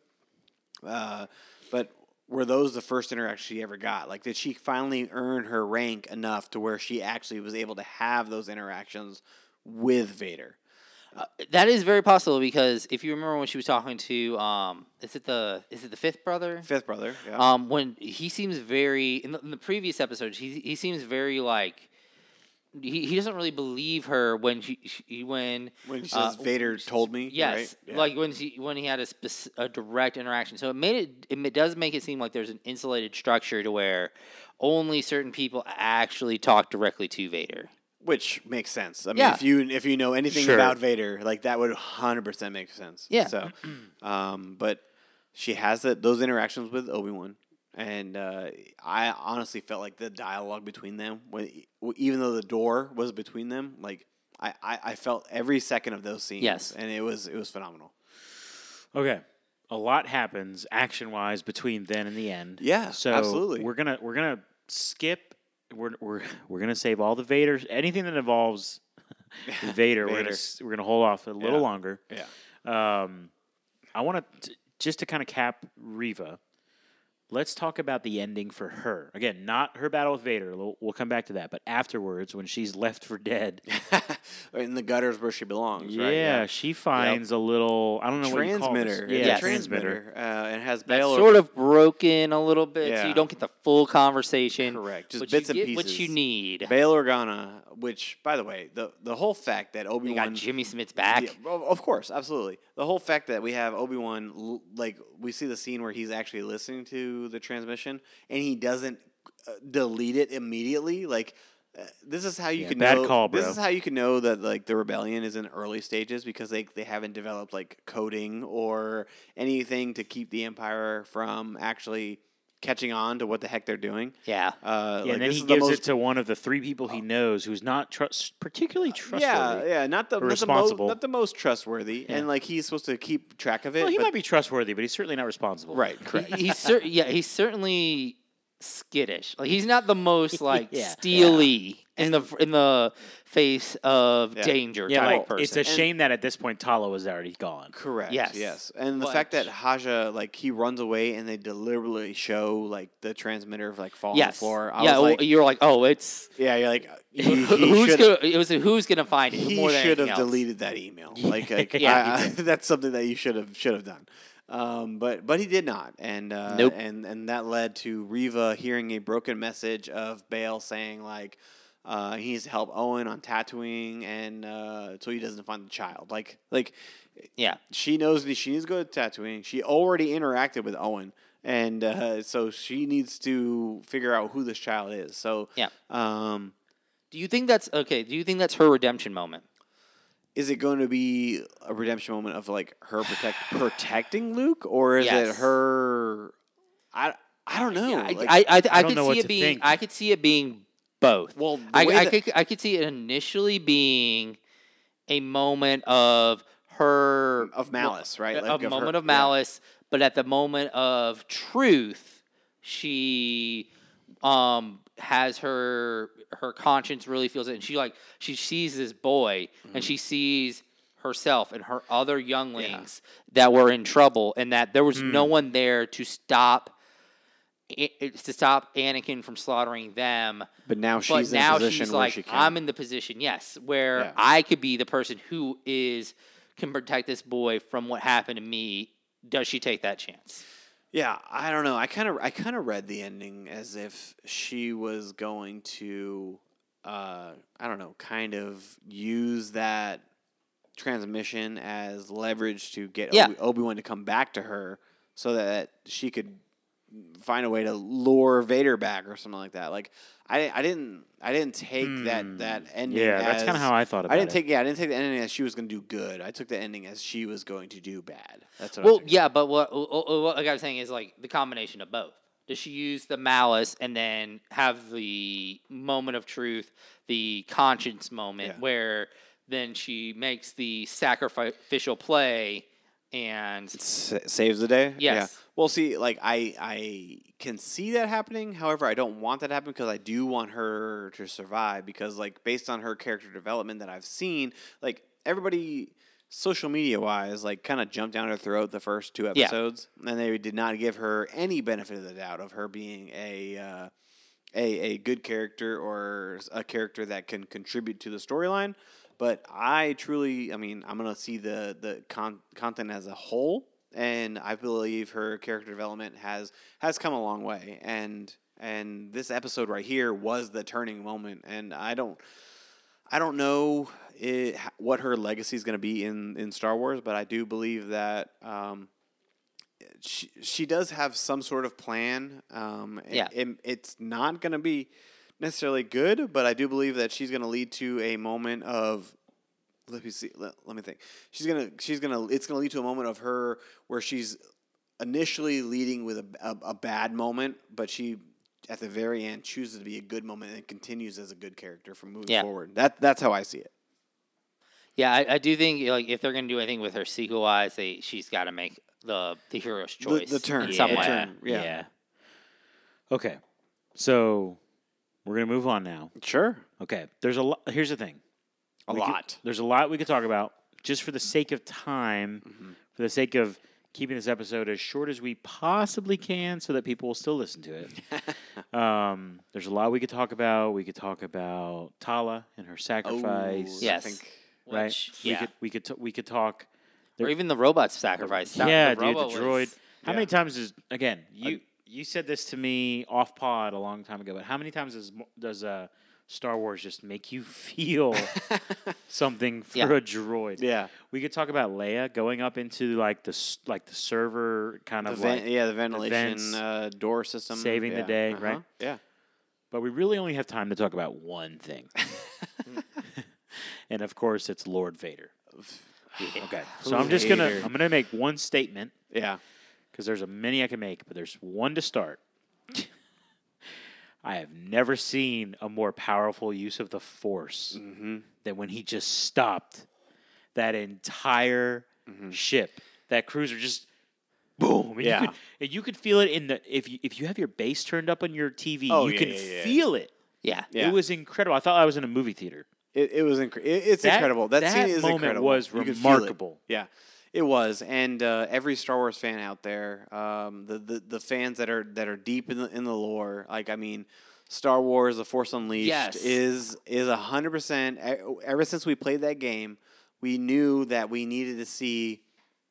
Uh, but were those the first interactions she ever got? Like, did she finally earn her rank enough to where she actually was able to have those interactions with Vader? Uh, that is very possible because if you remember when she was talking to, um, is it the is it the fifth brother? Fifth brother, yeah. Um, when he seems very in the, in the previous episodes, he he seems very like he, he doesn't really believe her when she, she when when she uh, Vader told me, Yes, right? Yeah. like when he when he had a, spec- a direct interaction. So it made it it does make it seem like there's an insulated structure to where only certain people actually talk directly to Vader. Which makes sense. I mean, Yeah. if you if you know anything Sure. about Vader, like that would hundred percent make sense. Yeah. So, um, but she has that those interactions with Obi Wan, and uh, I honestly felt like the dialogue between them, when, even though the door was between them, like I, I, I felt every second of those scenes. Yes. and it was it was phenomenal. Okay. A lot happens action wise between then and the end. Yeah, So absolutely. we're gonna we're gonna skip we're we're we're gonna save all the Vaders anything that involves Vader. We're gonna we're gonna hold off a little Yeah. longer. Yeah. Um, I want to just to kind of cap Reva. Let's talk about the ending for her. Again, not her battle with Vader. We'll, we'll come back to that. But afterwards, when she's left for dead, in the gutters where she belongs. yeah, right? Yeah. she finds a little. I don't know what you call transmitter. Yeah, It's Yes. transmitter. Uh, and has That's Bail sort of broken a little bit, so you don't get the full conversation. Correct. Just but bits you and get what you need. Bail Organa, which, by the way, the the whole fact that Obi You got Jimmy Smits back. Yeah, of of course, absolutely. The whole fact that we have Obi Wan, like we see the scene where he's actually listening to the transmission and he doesn't uh, delete it immediately. Like uh, this is how you Yeah, can bad know. call, This is how you can know that like the rebellion is in early stages because they they haven't developed like coding or anything to keep the Empire from actually catching on to what the heck they're doing. Yeah. Uh, Yeah, like, and then this he is the gives most it to one of the three people he knows who's not trust, particularly trustworthy. Yeah, yeah, not the or not the, most, responsible. not the most trustworthy, and like he's supposed to keep track of it. Well, he but- might be trustworthy, but he's certainly not responsible. right, He- correct. he's cer- yeah, he's certainly skittish. Like he's not the most like Yeah. steely in the in the face of Yeah. danger Yeah, type like person. it's a And- shame that at this point Tala was already gone. Correct. Yes. Yes. And the But- fact that Haja like he runs away and they deliberately show like the transmitter of like fall on yes. the floor. I yeah, was like, you're like, oh, it's yeah, you're like he, he who's gonna it was a who's gonna find it he more than should have else. deleted that email. Like, like Yeah, I- I- that's something that you should have should have done. Um, but but he did not, and uh, Nope. and and that led to Reva hearing a broken message of Bail saying like uh, he needs to help Owen on Tatooine, and uh, so he doesn't find the child. Like like Yeah. she knows that she needs to go to Tatooine. She already interacted with Owen, and uh, so she needs to figure out who this child is. So Yeah. um, Do you think that's okay? Do you think that's her redemption moment? is it going to be a redemption moment of like her protect protecting Luke, or is it her? I I don't know. Yeah, I, like- I, I, I, I don't could know see what it being. think. I could see it being both. well, I, I that- could I could see it initially being a moment of her of malice, right? a of moment her- of malice, but at the moment of truth, she um has her her conscience really feels it, and she like she sees this boy, Mm-hmm. and she sees herself and her other younglings that were in trouble, and that there was Hmm. no one there to stop. I- To stop Anakin from slaughtering them, But now but she's in now a position she's where like, she can. I'm in the position, yes, where Yeah. I could be the person who is can protect this boy from what happened to me. Does she take that chance? Yeah, I don't know. I kind of I kind of read the ending as if she was going to uh I don't know, kind of use that transmission as leverage to get Yeah. Obi- Obi-Wan to come back to her so that she could find a way to lure Vader back or something like that. Like I I didn't I didn't take Hmm. that that ending Yeah, that's kind of how I thought about it. I didn't it. take yeah, I didn't take the ending as she was going to do good. I took the ending as she was going to do bad. That's what I Well, took. yeah, but what, what what I was saying is like the combination of both. Does she use the malice and then have the moment of truth, the conscience moment, Yeah. where then she makes the sacrificial play and Sa- saves the day. Yeah. Well, see, like I I can see that happening. However, I don't want that to happen because I do want her to survive. Because like based on her character development that I've seen, like everybody social media wise, like kind of jumped down her throat the first two Yeah. episodes, and they did not give her any benefit of the doubt of her being a. Uh, a, a good character or a character that can contribute to the storyline. But I truly, I mean, I'm gonna see the the con- content as a whole, and I believe her character development has has come a long way. And and this episode right here was the turning moment. And I don't I don't know it, what her legacy is going to be in in Star Wars, but I do believe that. Um, she, she does have some sort of plan. Um, it- Yeah. it- it's not going to be necessarily good, but I do believe that she's going to lead to a moment of. Let me see. Let, let me think. She's gonna. She's gonna. It's gonna lead to a moment of her where she's initially leading with a, a, a bad moment, but she at the very end chooses to be a good moment and continues as a good character from moving Yeah. forward. That that's how I see it. Yeah, I, I do think like if they're gonna do anything with her sequel wise, they she's got to make the the hero's The- choice. the turn, in yeah, some the way. turn. yeah. Okay. So we're gonna move on now. Sure. Okay. There's a lot. Here's the thing. A we could- lot. there's a lot we could talk about. Just for the sake of time, Mm-hmm. for the sake of keeping this episode as short as we possibly can, so that people will still listen to it. um, there's a lot we could talk about. We could talk about Tala and her sacrifice. Oh, Yes. I think right. Which, We yeah. could we could t- we could talk. or even the robot sacrifice. Yeah, the dude, the droid. was- How yeah. many times is again? You you said this to me off pod a long time ago, but how many times does does uh, Star Wars just make you feel something for Yeah. a droid? yeah. We could talk about Leia going up into like the like the server kind The of ven- like, yeah, the ventilation uh, door system. saving the day, Uh-huh. right? Yeah. but we really only have time to talk about one thing, and of course, it's Lord Vader. Okay, so I'm just gonna I'm gonna make one statement Yeah. Because there's a many I can make, but there's one to start. I have never seen a more powerful use of the Force Mm-hmm. than when he just stopped that entire Mm-hmm. ship, that cruiser, just boom. And Yeah. you could, and you could feel it in the if you if you have your bass turned up on your TV, Oh, you yeah, can yeah, yeah. feel it. Yeah. Yeah. It was incredible. I thought I was in a movie theater. It, it was incre- it, it's That- incredible. That, that scene is moment incredible. was You could remarkable. Yeah, it was, and uh, every Star Wars fan out there, um, the, the the fans that are that are deep in the in the lore, like I mean, Star Wars: The Force Unleashed Yes. is is a hundred percent. Ever since we played that game, we knew that we needed to see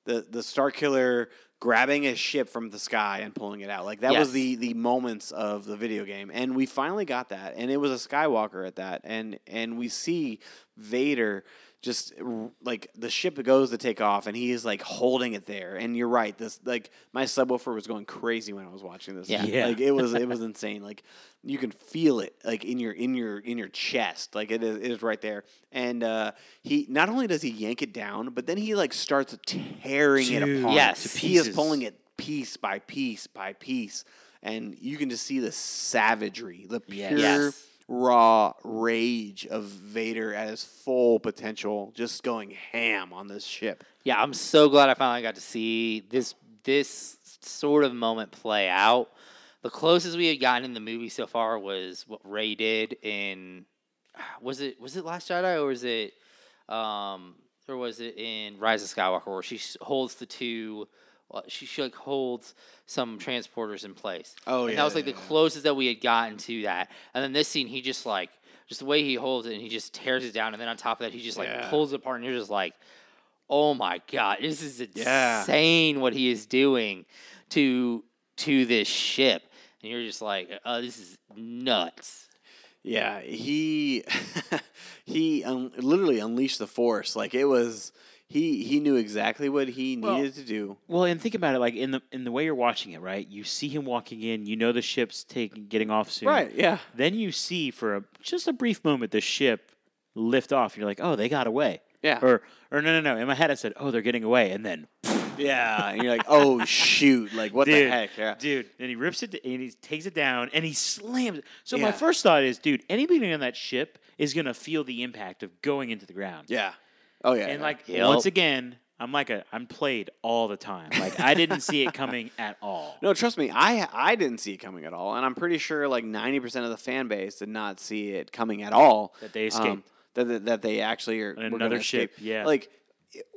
the the Starkiller grabbing a ship from the sky and pulling it out. Like that was the the moments of the video game, and we finally got that, and it was a Skywalker at that, and and we see Vader just like the ship goes to take off and he is like holding it there and you're right this like my subwoofer was going crazy when i was watching this Yeah. Yeah. like it was it was insane like you can feel it like in your in your in your chest like it is, it is right there and uh he not only does he yank it down but then he like starts tearing it apart Yes. he is pulling it piece by piece by piece and you can just see the savagery the Yes. pure Yes. Raw rage of Vader at his full potential, just going ham on this ship. Yeah, I'm so glad I finally got to see this this sort of moment play out. The closest we had gotten in the movie so far was what Rey did in was it was it Last Jedi or was it um or was it in Rise of Skywalker where she holds the two Uh, she, she like holds some transporters in place. Oh, and yeah, that was like yeah, the yeah. closest that we had gotten to that. And then this scene, he just like just the way he holds it, and he just tears it down, and then on top of that, he just like Yeah. pulls it apart, and you're just like, oh my god, this is insane what he is doing to to this ship, and you're just like, oh, this is nuts. Yeah, he he un- literally unleashed the force. Like it was he he knew exactly what he Well, needed to do. Well, and think about it, like in the in the way you're watching it, right? You see him walking in. You know the ship's taking getting off soon. Right, yeah. Then you see for a, just a brief moment the ship lift off. You're like, oh, they got away. Yeah. Or or no, no, no. In my head, I said, oh, they're getting away, and then Yeah, and you're like, "Oh shoot, like what the heck?" Yeah. dude. And he rips it and he takes it down and he slams. it. So my first thought is, dude, anybody on that ship is gonna feel the impact of going into the ground. Yeah. Oh yeah. And yeah. like Yep. once again, I'm like a I'm played all the time. Like I didn't see it coming at all. No, trust me, I I didn't see it coming at all, and I'm pretty sure like 90 percent of the fan base did not see it coming at all. That they Um, escaped. that, that that they actually are were Another gonna ship, escape. yeah. Like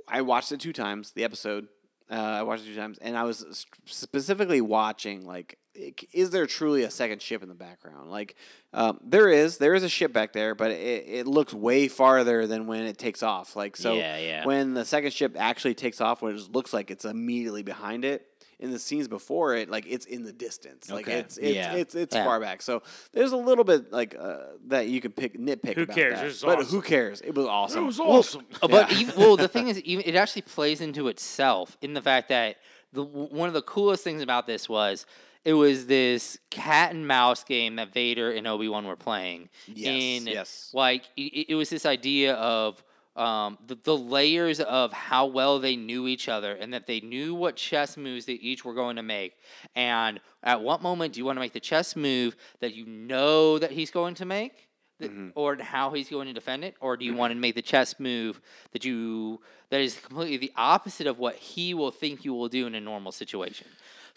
I watched it two times, the episode. Uh, I watched it two times, and I was specifically watching like, i- is there truly a second ship in the background? Like, um, there is. There is a ship back there, but it, it looks way farther than when it takes off. Like, so Yeah, yeah. when the second ship actually takes off, when it just looks like it's immediately behind it. In the scenes before it, like it's in the distance, like Okay. it's it's Yeah. it's, it's Yeah. far back. So there's a little bit like uh, that you can pick nitpick. Who about cares? that. But awesome. who cares? It was awesome. It was awesome. Uh, But even, well, the thing is, even it actually plays into itself in the fact that the one of the coolest things about this was it was this cat and mouse game that Vader and Obi Wan were playing. Yes, in, yes. Like it, it was this idea of um, the, the layers of how well they knew each other and that they knew what chess moves they each were going to make. And at what moment do you want to make the chess move that you know that he's going to make? th- Or how he's going to defend it, or do you want to make the chess move that you that is completely the opposite of what he will think you will do in a normal situation?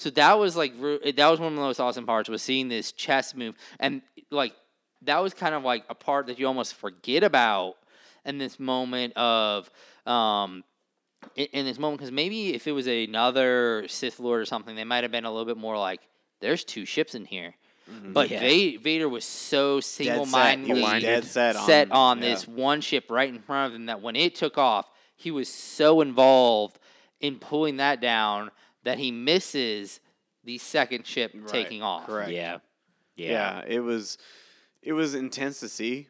So that was like that was one of the most awesome parts was seeing this chess move, and like that was kind of like a part that you almost forget about in this moment of um, in, in this moment because maybe if it was another Sith Lord or something, they might have been a little bit more like, "There's two ships in here." But Yeah. Vader was so single-mindedly He was dead set on, set on yeah. this one ship right in front of him that when it took off, he was so involved in pulling that down that he misses the second ship Right, taking off. Correct. Yeah. Yeah. Yeah, it was it was intense to see.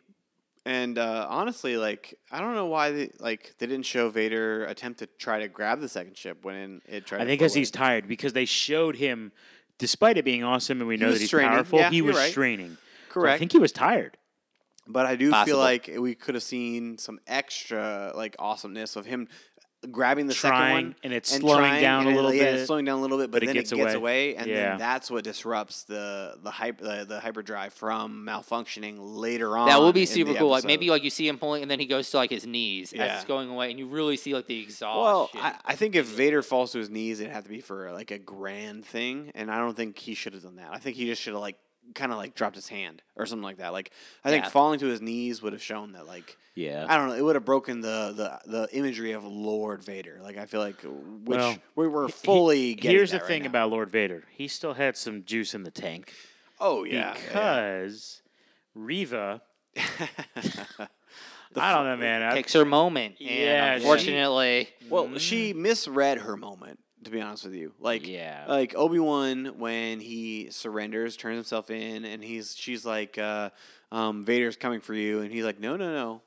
And uh, honestly, like I don't know why they like they didn't show Vader attempt to try to grab the second ship when it tried. I think because he's tired because they showed him, despite it being awesome and we know that he's straining. powerful, Yeah, he was right. straining. So I think he was tired. But I do Possible. feel like we could have seen some extra like awesomeness of him grabbing the second one and it's slowing trying, down a and it- little yeah, bit, it's slowing down a little bit, but, but it then gets it gets away. away, and Yeah. then that's what disrupts the the hyper the, the hyperdrive from malfunctioning later on. That will be super the cool. Like maybe like you see him pulling, and then he goes to like his knees as Yeah. it's going away, and you really see like the exhaust. Well. I, I think if Vader falls to his knees, it'd have to be for like a grand thing, and I don't think he should have done that. I think he just should have like kind of like dropped his hand or something like that. Like I think Yeah. falling to his knees would have shown that like Yeah. I don't know, it would have broken the the the imagery of Lord Vader. Like I feel like uh, which Well, we were He- fully. getting Here's the right thing now. about Lord Vader. He still had some juice in the tank oh yeah, because Reva. I don't know, man. Takes her moment. and Yeah, she- unfortunately, Well, she misread her moment. To be honest with you, like Yeah. like Obi Wan when he surrenders, turns himself in, and he's she's like, uh, um, Vader's coming for you, and he's like, no, no, no,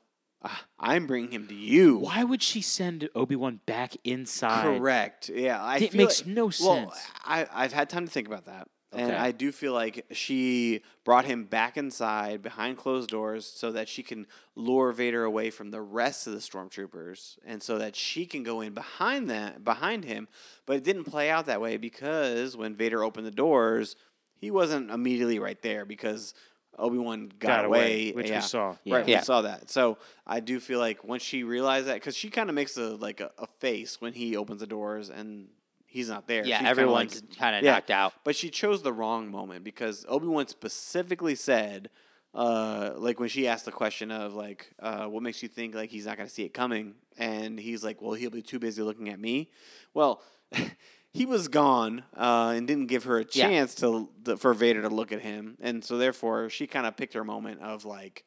Ah, I'm bringing him to you. Why would she send Obi Wan back inside? Correct. Yeah, I It makes like- no Well, sense. I I've had time to think about that. And I do feel like she brought him back inside behind closed doors so that she can lure Vader away from the rest of the stormtroopers and so that she can go in behind that behind him. But it didn't play out that way because when Vader opened the doors, he wasn't immediately right there because Obi-Wan got, Got away, away, which yeah. we saw. Right, Yeah. we saw that. So I do feel like once she realized that, because she kind of makes a like a, a face when he opens the doors and he's not there. yeah, She's everyone's like- kind of yeah. knocked out. but she chose the wrong moment because Obi Wan specifically said, uh, like when she asked the question of like, uh, what makes you think like he's not going to see it coming, and he's like, well, he'll be too busy looking at me. Well. He was gone uh, and didn't give her a Yeah. chance to, to for Vader to look at him, and so therefore she kind of picked her moment of like,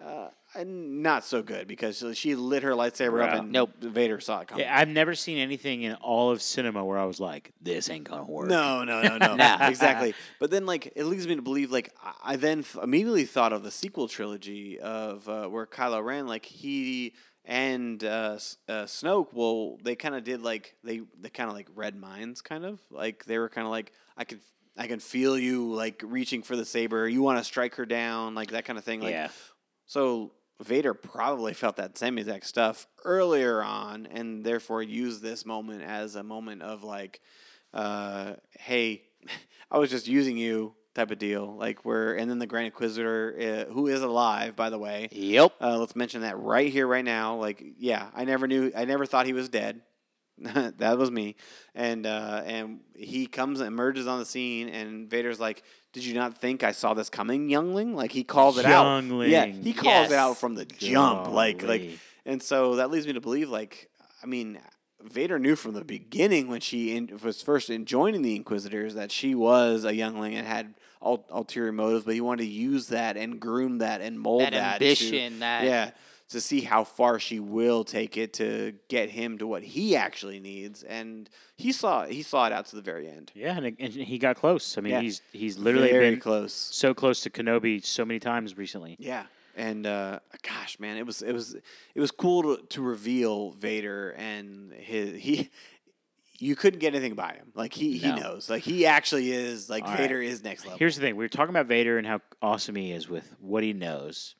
uh, not so good because she lit her lightsaber up and Nope. Vader saw it coming. Yeah, I've never seen anything in all of cinema where I was like, "This ain't gonna work." No, no, no, no. Nah. exactly. But then, like, it leads me to believe, like, I- then immediately thought of the sequel trilogy of uh, where Kylo Ren, like, he and uh, uh, Snoke, well, they kind of did like they they kind of like read minds, kind of like they were kind of like I could. I can feel you like reaching for the saber. You want to strike her down, like that kind of thing. Like, Yeah. so Vader probably felt that same exact stuff earlier on, and therefore used this moment as a moment of like, uh, "Hey, I was just using you," type of deal. Like we're, and then the Grand Inquisitor, uh, who is alive, by the way. Yep. Uh, let's mention that right here, right now. Like, yeah, I never knew, I never thought he was dead. that was me, and uh, and he comes emerges on the scene, and Vader's like, "Did you not think I saw this coming, youngling?" Like he calls it out. Youngling. Yeah, he calls it out from the jump. Like like, and so that leads me to believe, like, I mean, Vader knew from the beginning when she in, was first in joining the Inquisitors that she was a youngling and had ul- ulterior motives, but he wanted to use that and groom that and mold That that, to- ambition, that- yeah, to see how far she will take it to get him to what he actually needs, and he saw he saw it out to the very end. Yeah, and, and he got close. I mean, Yeah. he's he's literally very been close. so close to Kenobi so many times recently. Yeah. And uh, gosh, man, it was it was it was cool to, to reveal Vader and his he. You couldn't get anything by him. Like he, he No. knows. Like he actually is. Like All right. Vader is next level. Here's the thing: we were talking about Vader and how awesome he is with what he knows.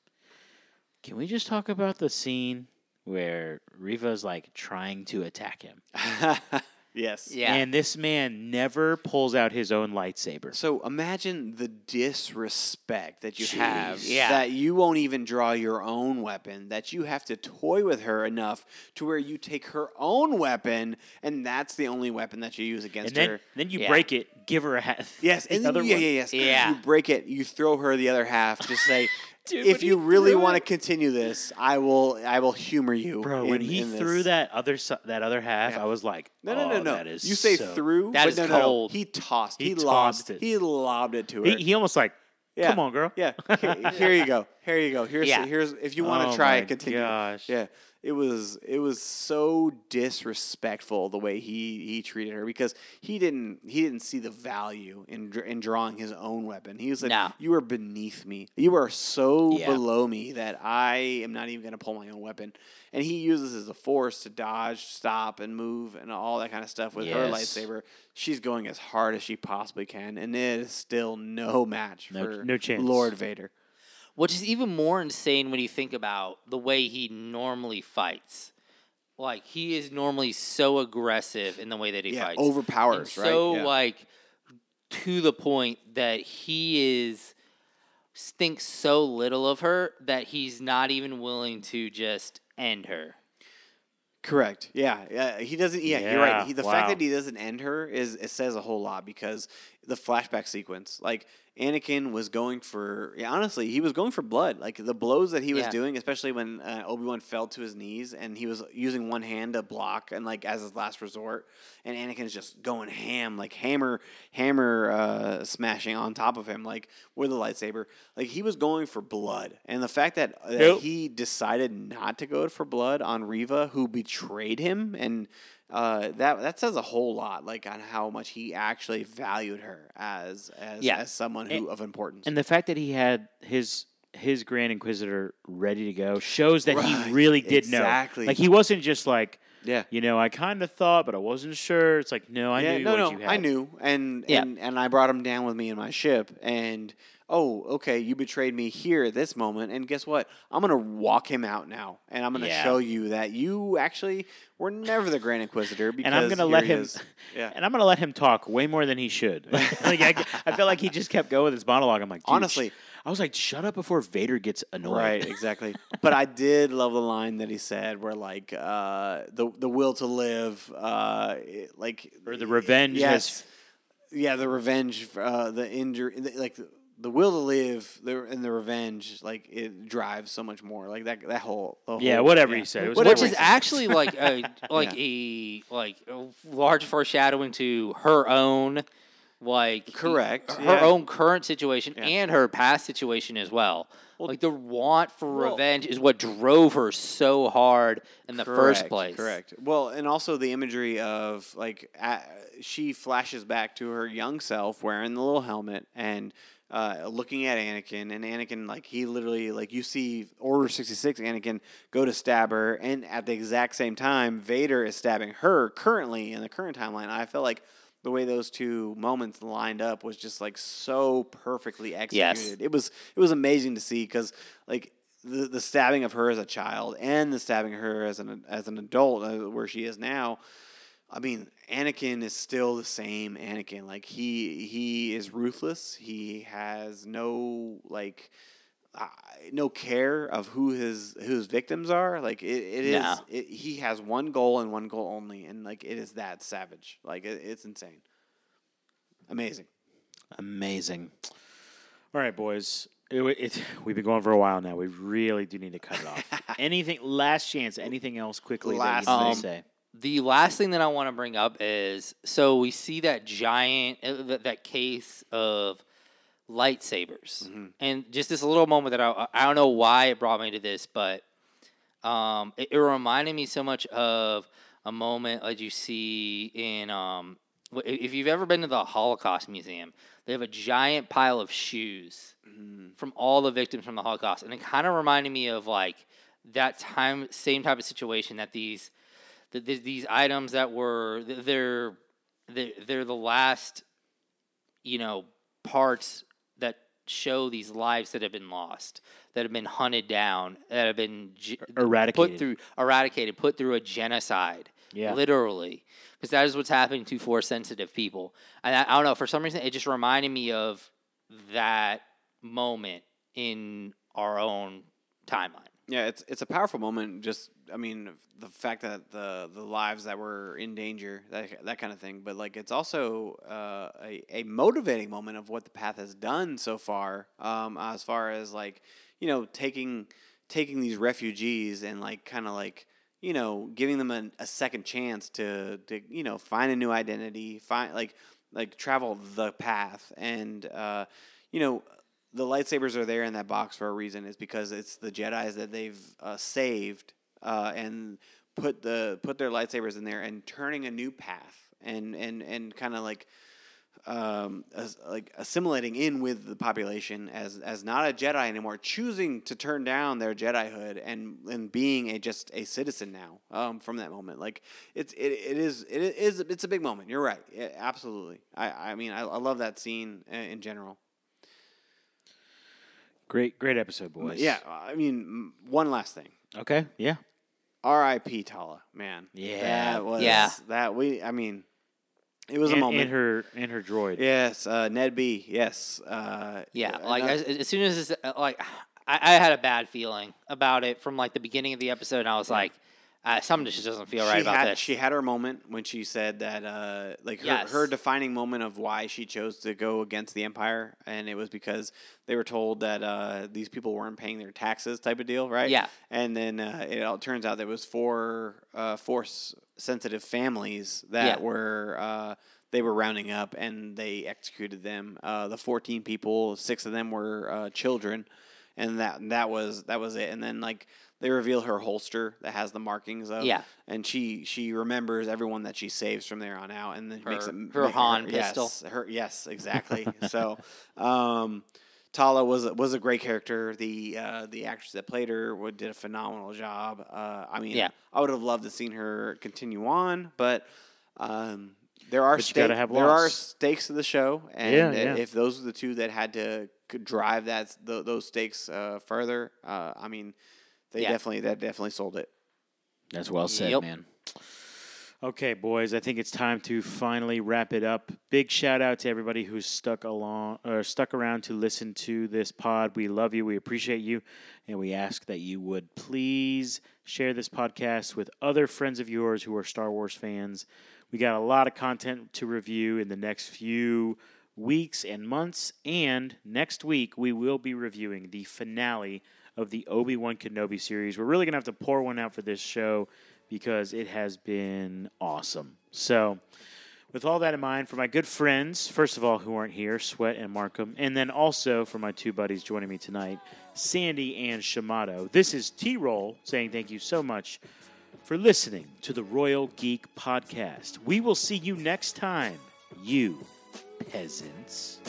Can we just talk about the scene where Reva's like trying to attack him, yes. Yeah. and this man never pulls out his own lightsaber? So imagine the disrespect that you have yeah. that you won't even draw your own weapon, that you have to toy with her enough to where you take her own weapon and that's the only weapon that you use against And then, her. then you Yeah. break it, give her a half. Yes, the and then, yeah, yeah, yes. Yeah. You break it, you throw her the other half, just say, Dude, if you really want to continue this, I will. I will humor you, bro, when he threw this. that other si- that other half, Yeah. I was like, No, no, no, "Oh, no. That is you say so-" through. That but no, no, no. cold. He tossed. He He, tossed lobbed it. He lobbed it to her. He, he almost like, Yeah. come on, girl. Yeah. Here, here you go. Here you go. Here's Yeah. here's if you want to Oh try my it, continue. gosh. Yeah. It was it was so disrespectful the way he he treated her because he didn't he didn't see the value in in drawing his own weapon. He was like, No. "You are beneath me. You are so Yeah. below me that I am not even going to pull my own weapon." And he uses as a force to dodge, stop, and move, and all that kind of stuff with her lightsaber. She's going as hard as she possibly can, and it is still no match No- for no chance. Lord Vader. Which is even more insane when you think about the way he normally fights. Like he is normally so aggressive in the way that he Yeah, fights. overpowers, and right? So Yeah. like to the point that he is thinks so little of her that he's not even willing to just end her. Correct. Yeah. Yeah. He doesn't. Yeah, you're right. He, the wow. fact that he doesn't end her is it says a whole lot because the flashback sequence, like Anakin was going for. Yeah, honestly, he was going for blood. Like the blows that he was Yeah. doing, especially when uh, Obi Wan fell to his knees and he was using one hand to block and like as his last resort, and Anakin is just going ham, like hammer, hammer, uh, smashing on top of him, like with a lightsaber. Like he was going for blood, and the fact that, that Nope. he decided not to go for blood on Reva, who betrayed him, and uh, that that says a whole lot, like on how much he actually valued her as as, Yeah. as someone who And- of importance. And the fact that he had his his Grand Inquisitor ready to go shows that Right, he really did exactly. know. Like he wasn't just like, yeah. you know, I kind of thought, but I wasn't sure. It's like, no, I yeah, knew no, what no, you had. No, I knew, and Yeah. and and I brought him down with me in my ship, and oh, okay, you betrayed me here at this moment, and guess what? I'm gonna walk him out now, and I'm gonna Yeah. show you that you actually were never the Grand Inquisitor, because And I'm gonna let him. Yeah. and I'm gonna let him talk way more than he should. like I, I felt like he just kept going with his monologue. I'm like, Honestly, sh- I was like, shut up before Vader gets annoyed. Right, exactly. but I did love the line that he said, where like uh, the the will to live, uh, like Or the revenge Yes, has- yeah, the revenge, uh, the injury, the, like the, the will to live, the and the revenge, like it drives so much more. Like that that whole the Yeah, whole- whatever he said, it was Whatever Which is actually like a like a like a large foreshadowing to her own like Correct, her yeah. own current situation Yeah. and her past situation as well. like the want for well- revenge is what drove her so hard in the first place. Correct. Well, and also the imagery of like uh, she flashes back to her young self wearing the little helmet and uh, looking at Anakin, and Anakin like he literally like you see Order sixty six Anakin go to stab her, and at the exact same time Vader is stabbing her currently in the current timeline. I felt like. The way those two moments lined up was just like so perfectly executed. It was it was amazing to see because like the the stabbing of her as a child and the stabbing of her as an as an adult uh, where she is now I mean Anakin is still the same Anakin. Like he he is ruthless. He has no like uh, no care of who his who his victims are like it, it is No. it, he has one goal and one goal only and like it is that savage like it, it's insane amazing Amazing. All right, boys. It, it, we've been going for a while now. We really do need to cut it off. anything? Last chance. Anything else quickly Last that you need to say? The last thing that I want to bring up is so we see that giant uh, that, that case of lightsabers, Mm-hmm. and just this little moment that I I don't know why it brought me to this, but um, it, it reminded me so much of a moment that you see in. Um, if you've ever been to the Holocaust Museum, they have a giant pile of shoes from all the victims from the Holocaust, and it kind of reminded me of like that time, same type of situation that these th- th- these items that were they're they're, the last you know parts that show these lives that have been lost that have been hunted down that have been ge- Eradicated. put through eradicated put through a genocide Yeah. literally because that is what's happening to force sensitive people and I, I don't know for some reason it just reminded me of that moment in our own timeline Yeah, it's it's a powerful moment. Just I mean, the fact that the the lives that were in danger, that that kind of thing. But like, it's also uh, a a motivating moment of what the path has done so far. Um, as far as like you know taking taking these refugees and like kind of like you know giving them a, a second chance to to you know find a new identity, find like like travel the path and uh, you know the lightsabers are there in that box for a reason is because it's the Jedi's that they've uh, saved uh, and put the put their lightsabers in there and turning a new path and and and kind of like um, as, like assimilating in with the population as as not a Jedi anymore, choosing to turn down their Jedihood and and being a just a citizen now. Um, from that moment, like it's it, it is it is it's a big moment. You're right, Yeah, absolutely. I I mean I, I love that scene in general. Great, great episode, boys. Yeah, I mean one last thing. Okay. Yeah. R.I.P. Tala, man. Yeah. that was Yeah. that we. I mean, it was and, a moment. and her and her droid. yes, uh, NED-B Yes, uh, Yeah, like ano- as, as soon as this, uh, like I, I had a bad feeling about it from like the beginning of the episode, and I was like, uh, something just doesn't feel right she about had, this. She had her moment when she said that, uh, like her, Yes. her defining moment of why she chose to go against the empire, and it was because they were told that uh, these people weren't paying their taxes, type of deal, right? Yeah. And then uh, it all turns out there was four uh, force sensitive families that Yeah. were. Uh, they were rounding up and they executed them. Uh, the fourteen people, six of them were uh, children, and that that was that was it. And then like they reveal her holster that has the markings of Yeah. and she she remembers everyone that she saves from there on out, and then makes it her make Han yes, pistol. Her yes, exactly. so, um, Tala was a- was a great character. The uh, the actress that played her would, did a phenomenal job. Uh, I mean, Yeah. I would have loved to seen her continue on, but. Um, there are But you gotta stake- have there are stakes to the show, and Yeah, yeah. if those are the two that had to drive that th- those stakes uh, further, uh, I mean, they Yeah. definitely that definitely sold it. That's well said, Yep. man. Okay, boys, I think it's time to finally wrap it up. Big shout out to everybody who's stuck along or stuck around to listen to this pod. We love you, we appreciate you, and we ask that you would please share this podcast with other friends of yours who are Star Wars fans. We got a lot of content to review in the next few weeks and months, and next week we will be reviewing the finale of the Obi Wan Kenobi series. We're really gonna have to pour one out for this show because it has been awesome. So, with all that in mind, for my good friends, first of all, who aren't here, Sweat and Markham, and then also for my two buddies joining me tonight, Sandy and Shamato, this is T Roll saying thank you so much for listening to the Royal Geek Podcast. We will see you next time, you peasants.